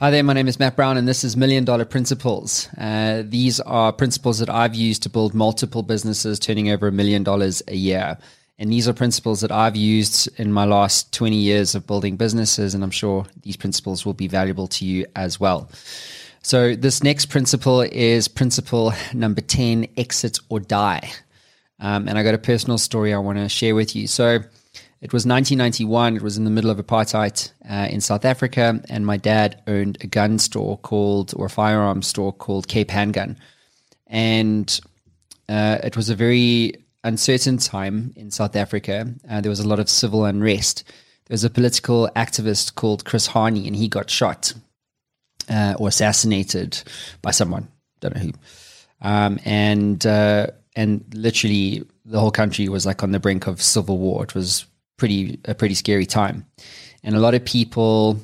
Hi there, my name is Matt Brown, and this is Million Dollar Principles. Uh, these are principles that I've used to build multiple businesses turning over a million dollars a year. And these are principles that I've used in my last 20 years of building businesses, and I'm sure these principles will be valuable to you as well. So, this next principle is principle number 10 exit or die. Um, and I got a personal story I want to share with you. So, it was 1991. It was in the middle of apartheid uh, in South Africa, and my dad owned a gun store called, or a firearms store called Cape Handgun. And uh, it was a very uncertain time in South Africa. Uh, there was a lot of civil unrest. There was a political activist called Chris Hani, and he got shot uh, or assassinated by someone. Don't know who. Um, and uh, and literally the whole country was like on the brink of civil war. It was pretty a pretty scary time, and a lot of people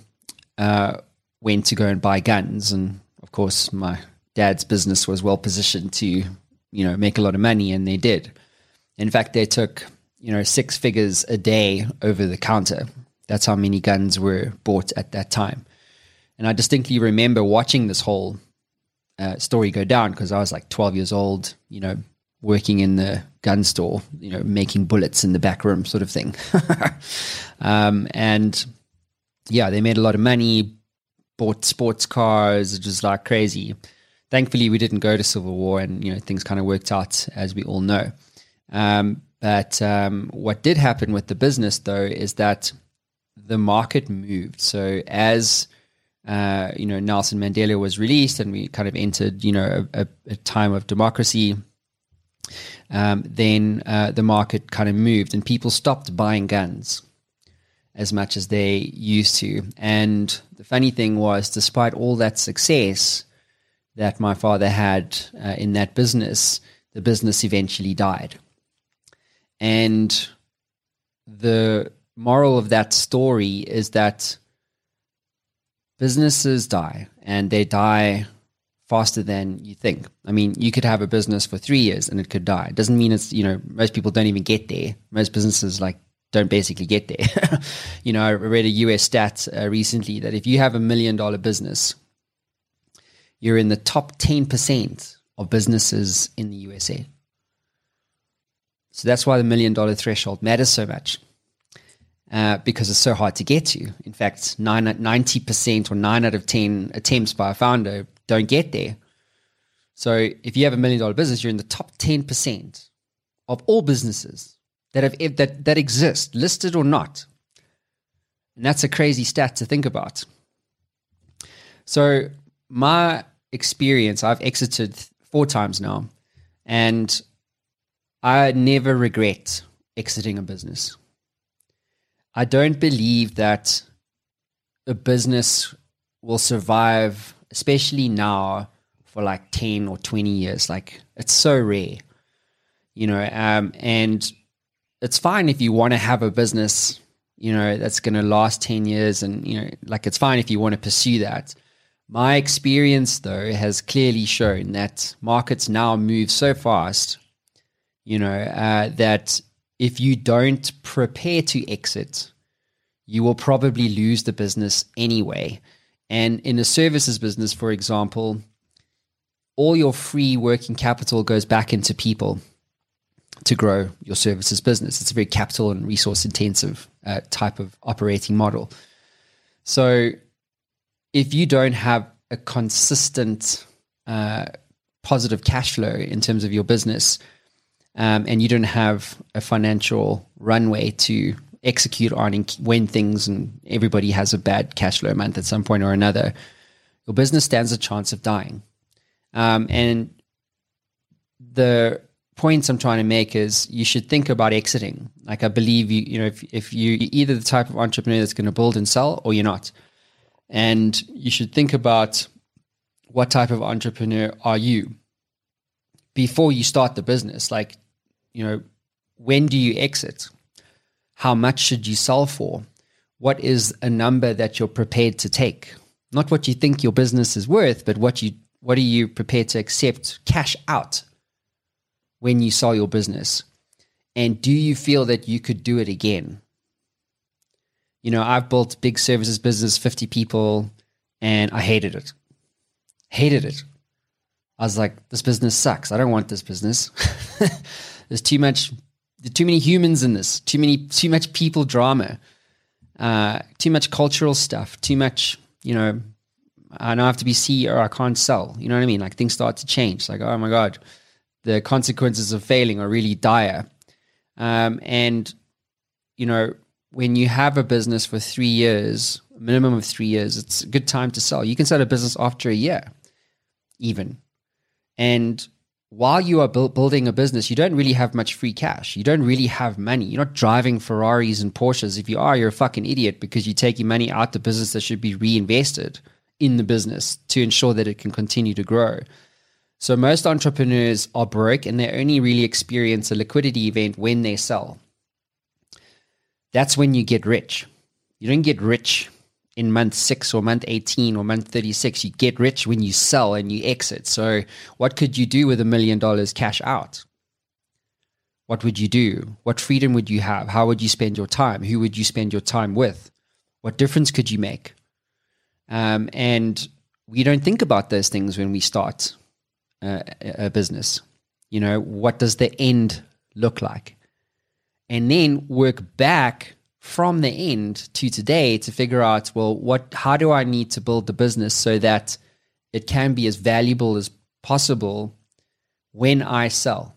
uh, went to go and buy guns. And of course, my dad's business was well positioned to you know make a lot of money, and they did. In fact, they took you know six figures a day over the counter. That's how many guns were bought at that time. And I distinctly remember watching this whole uh, story go down because I was like 12 years old, you know, working in the gun store, you know, making bullets in the back room, sort of thing. um, and yeah, they made a lot of money, bought sports cars, just like crazy. Thankfully, we didn't go to civil war, and you know things kind of worked out as we all know. Um, but um, what did happen with the business, though, is that the market moved. So as uh, you know, Nelson Mandela was released, and we kind of entered, you know, a, a time of democracy um, then uh, the market kind of moved and people stopped buying guns as much as they used to. And the funny thing was, despite all that success that my father had uh, in that business, the business eventually died. And the moral of that story is that businesses die and they die faster than you think. I mean, you could have a business for three years and it could die. It doesn't mean it's, you know, most people don't even get there. Most businesses like don't basically get there. you know, I read a US stat uh, recently that if you have a million dollar business, you're in the top 10% of businesses in the USA. So that's why the million dollar threshold matters so much. Uh, because it's so hard to get to. In fact, 90% or 9 out of 10 attempts by a founder don't get there. So if you have a million dollar business, you're in the top 10% of all businesses that have that that exist, listed or not. And that's a crazy stat to think about. So my experience, I've exited four times now, and I never regret exiting a business. I don't believe that a business will survive especially now for like 10 or 20 years. Like it's so rare, you know, um, and it's fine if you want to have a business, you know, that's going to last 10 years and, you know, like it's fine if you want to pursue that. My experience, though, has clearly shown that markets now move so fast, you know, uh, that if you don't prepare to exit, you will probably lose the business anyway. And in a services business, for example, all your free working capital goes back into people to grow your services business. It's a very capital and resource intensive uh, type of operating model. So if you don't have a consistent uh, positive cash flow in terms of your business, um, and you don't have a financial runway to execute on when things and everybody has a bad cash flow month at some point or another, your business stands a chance of dying. Um, and the points I'm trying to make is you should think about exiting. Like I believe you, you know, if, if you you're either the type of entrepreneur that's going to build and sell or you're not. And you should think about what type of entrepreneur are you before you start the business. Like, you know, when do you exit? How much should you sell for? What is a number that you're prepared to take? Not what you think your business is worth, but what you what are you prepared to accept cash out when you sell your business? And do you feel that you could do it again? You know, I've built big services business, 50 people, and I hated it. Hated it. I was like, this business sucks. I don't want this business. There's too much, too many humans in this, too many, too much people drama, uh, too much cultural stuff, too much, you know, I now have to be CEO, I can't sell. You know what I mean? Like things start to change. Like, oh my God, the consequences of failing are really dire. Um, and, you know, when you have a business for three years, minimum of three years, it's a good time to sell. You can start a business after a year, even. And while you are bu- building a business, you don't really have much free cash. You don't really have money. You're not driving Ferraris and Porsches. If you are, you're a fucking idiot because you're taking money out the business that should be reinvested in the business to ensure that it can continue to grow. So most entrepreneurs are broke and they only really experience a liquidity event when they sell. That's when you get rich. You don't get rich in month six or month 18 or month 36. You get rich when you sell and you exit. So, what could you do with a million dollars cash out? What would you do? What freedom would you have? How would you spend your time? Who would you spend your time with? What difference could you make? Um, and we don't think about those things when we start uh, a business. You know, what does the end look like? And then work back from the end to today to figure out well what how do i need to build the business so that it can be as valuable as possible when i sell?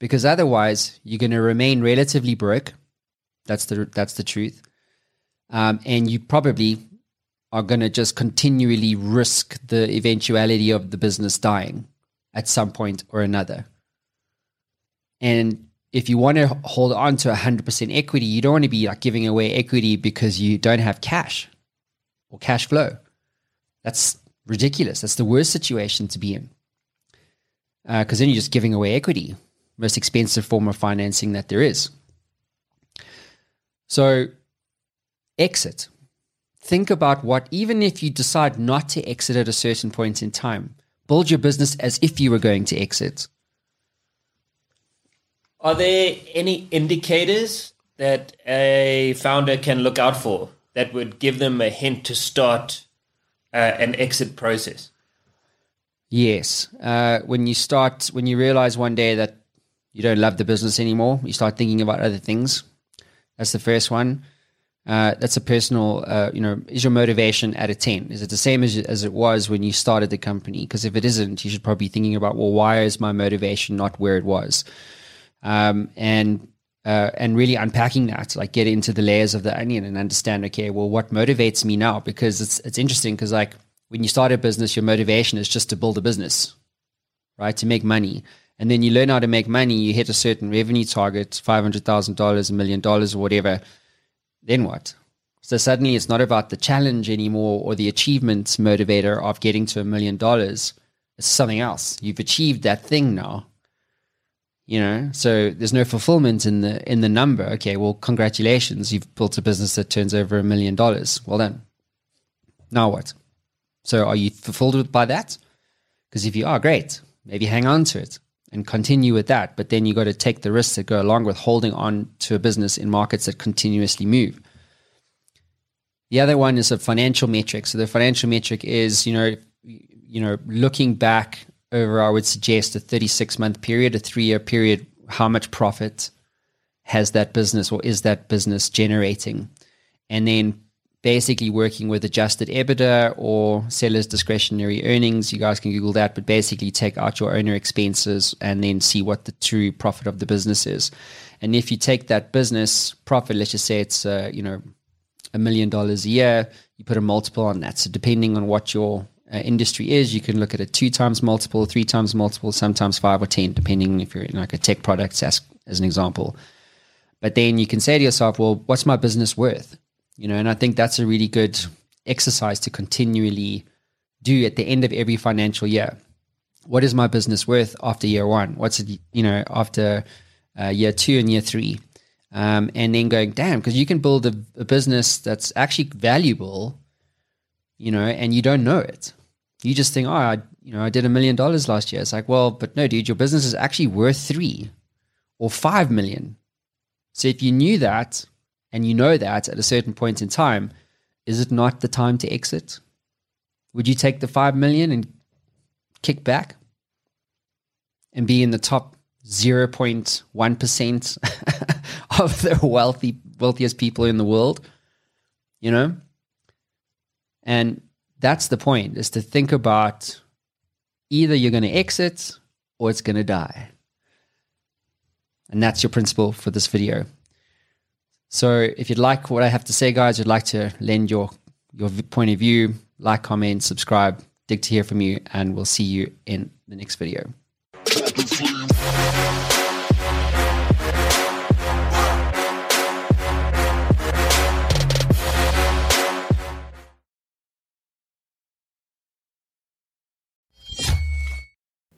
Because otherwise you're going to remain relatively broke. That's the that's the truth. Um, and you probably are going to just continually risk the eventuality of the business dying at some point or another. And if you want to hold on to 100% equity, you don't want to be like giving away equity because you don't have cash or cash flow. That's ridiculous. That's the worst situation to be in. Because uh, then you're just giving away equity, most expensive form of financing that there is. So, exit. Think about what, even if you decide not to exit at a certain point in time, build your business as if you were going to exit. Are there any indicators that a founder can look out for that would give them a hint to start uh, an exit process? Yes. Uh, when you start, when you realize one day that you don't love the business anymore, you start thinking about other things. That's the first one. Uh, that's a personal, uh, you know, is your motivation at a 10? Is it the same as, as it was when you started the company? Because if it isn't, you should probably be thinking about, well, why is my motivation not where it was? Um, and uh, and really unpacking that, like get into the layers of the onion and understand, okay, well, what motivates me now? Because it's it's interesting because like when you start a business, your motivation is just to build a business, right? To make money. And then you learn how to make money, you hit a certain revenue target, $500,000, a million dollars, or whatever. Then what? So suddenly it's not about the challenge anymore or the achievement motivator of getting to a million dollars. It's something else. You've achieved that thing now you know? So there's no fulfillment in the in the number. Okay well congratulations. You've built a business that turns over a million dollars. Well done. Now what? So are you fulfilled by that? Because if you are great. Maybe hang on to it and continue with that. But then you got to take the risks that go along with holding on to a business in markets that continuously move. The other one is a financial metric. So the financial metric is you know you know looking back over, I would suggest, a 36 month period, a three year period, how much profit has that business or is that business generating? And then basically working with adjusted EBITDA or seller's discretionary earnings. You guys can Google that, but basically take out your owner expenses and then see what the true profit of the business is. And if you take that business profit, let's just say it's, uh, you know, a million dollars a year, you put a multiple on that. So depending on what your uh, industry is, you can look at a two times multiple, three times multiple, sometimes five or 10, depending if you're in like a tech product as, as an example. But then you can say to yourself, well, what's my business worth? You know, and I think that's a really good exercise to continually do at the end of every financial year. What is my business worth after year one? What's it, you know, after uh, year two and year three? Um, and then going, damn, because you can build a, a business that's actually valuable, you know, and you don't know it you just think, oh, I, you know, I did a million dollars last year. It's like, well, but no, dude, your business is actually worth three or five million. So if you knew that and you know that at a certain point in time, is it not the time to exit? Would you take the five million and kick back and be in the top 0.1% of the wealthy wealthiest people in the world? You know? And that's the point is to think about either you're going to exit or it's going to die. And that's your principle for this video. So if you'd like what I have to say, guys, you'd like to lend your your point of view, like, comment, subscribe, dig to hear from you, and we'll see you in the next video.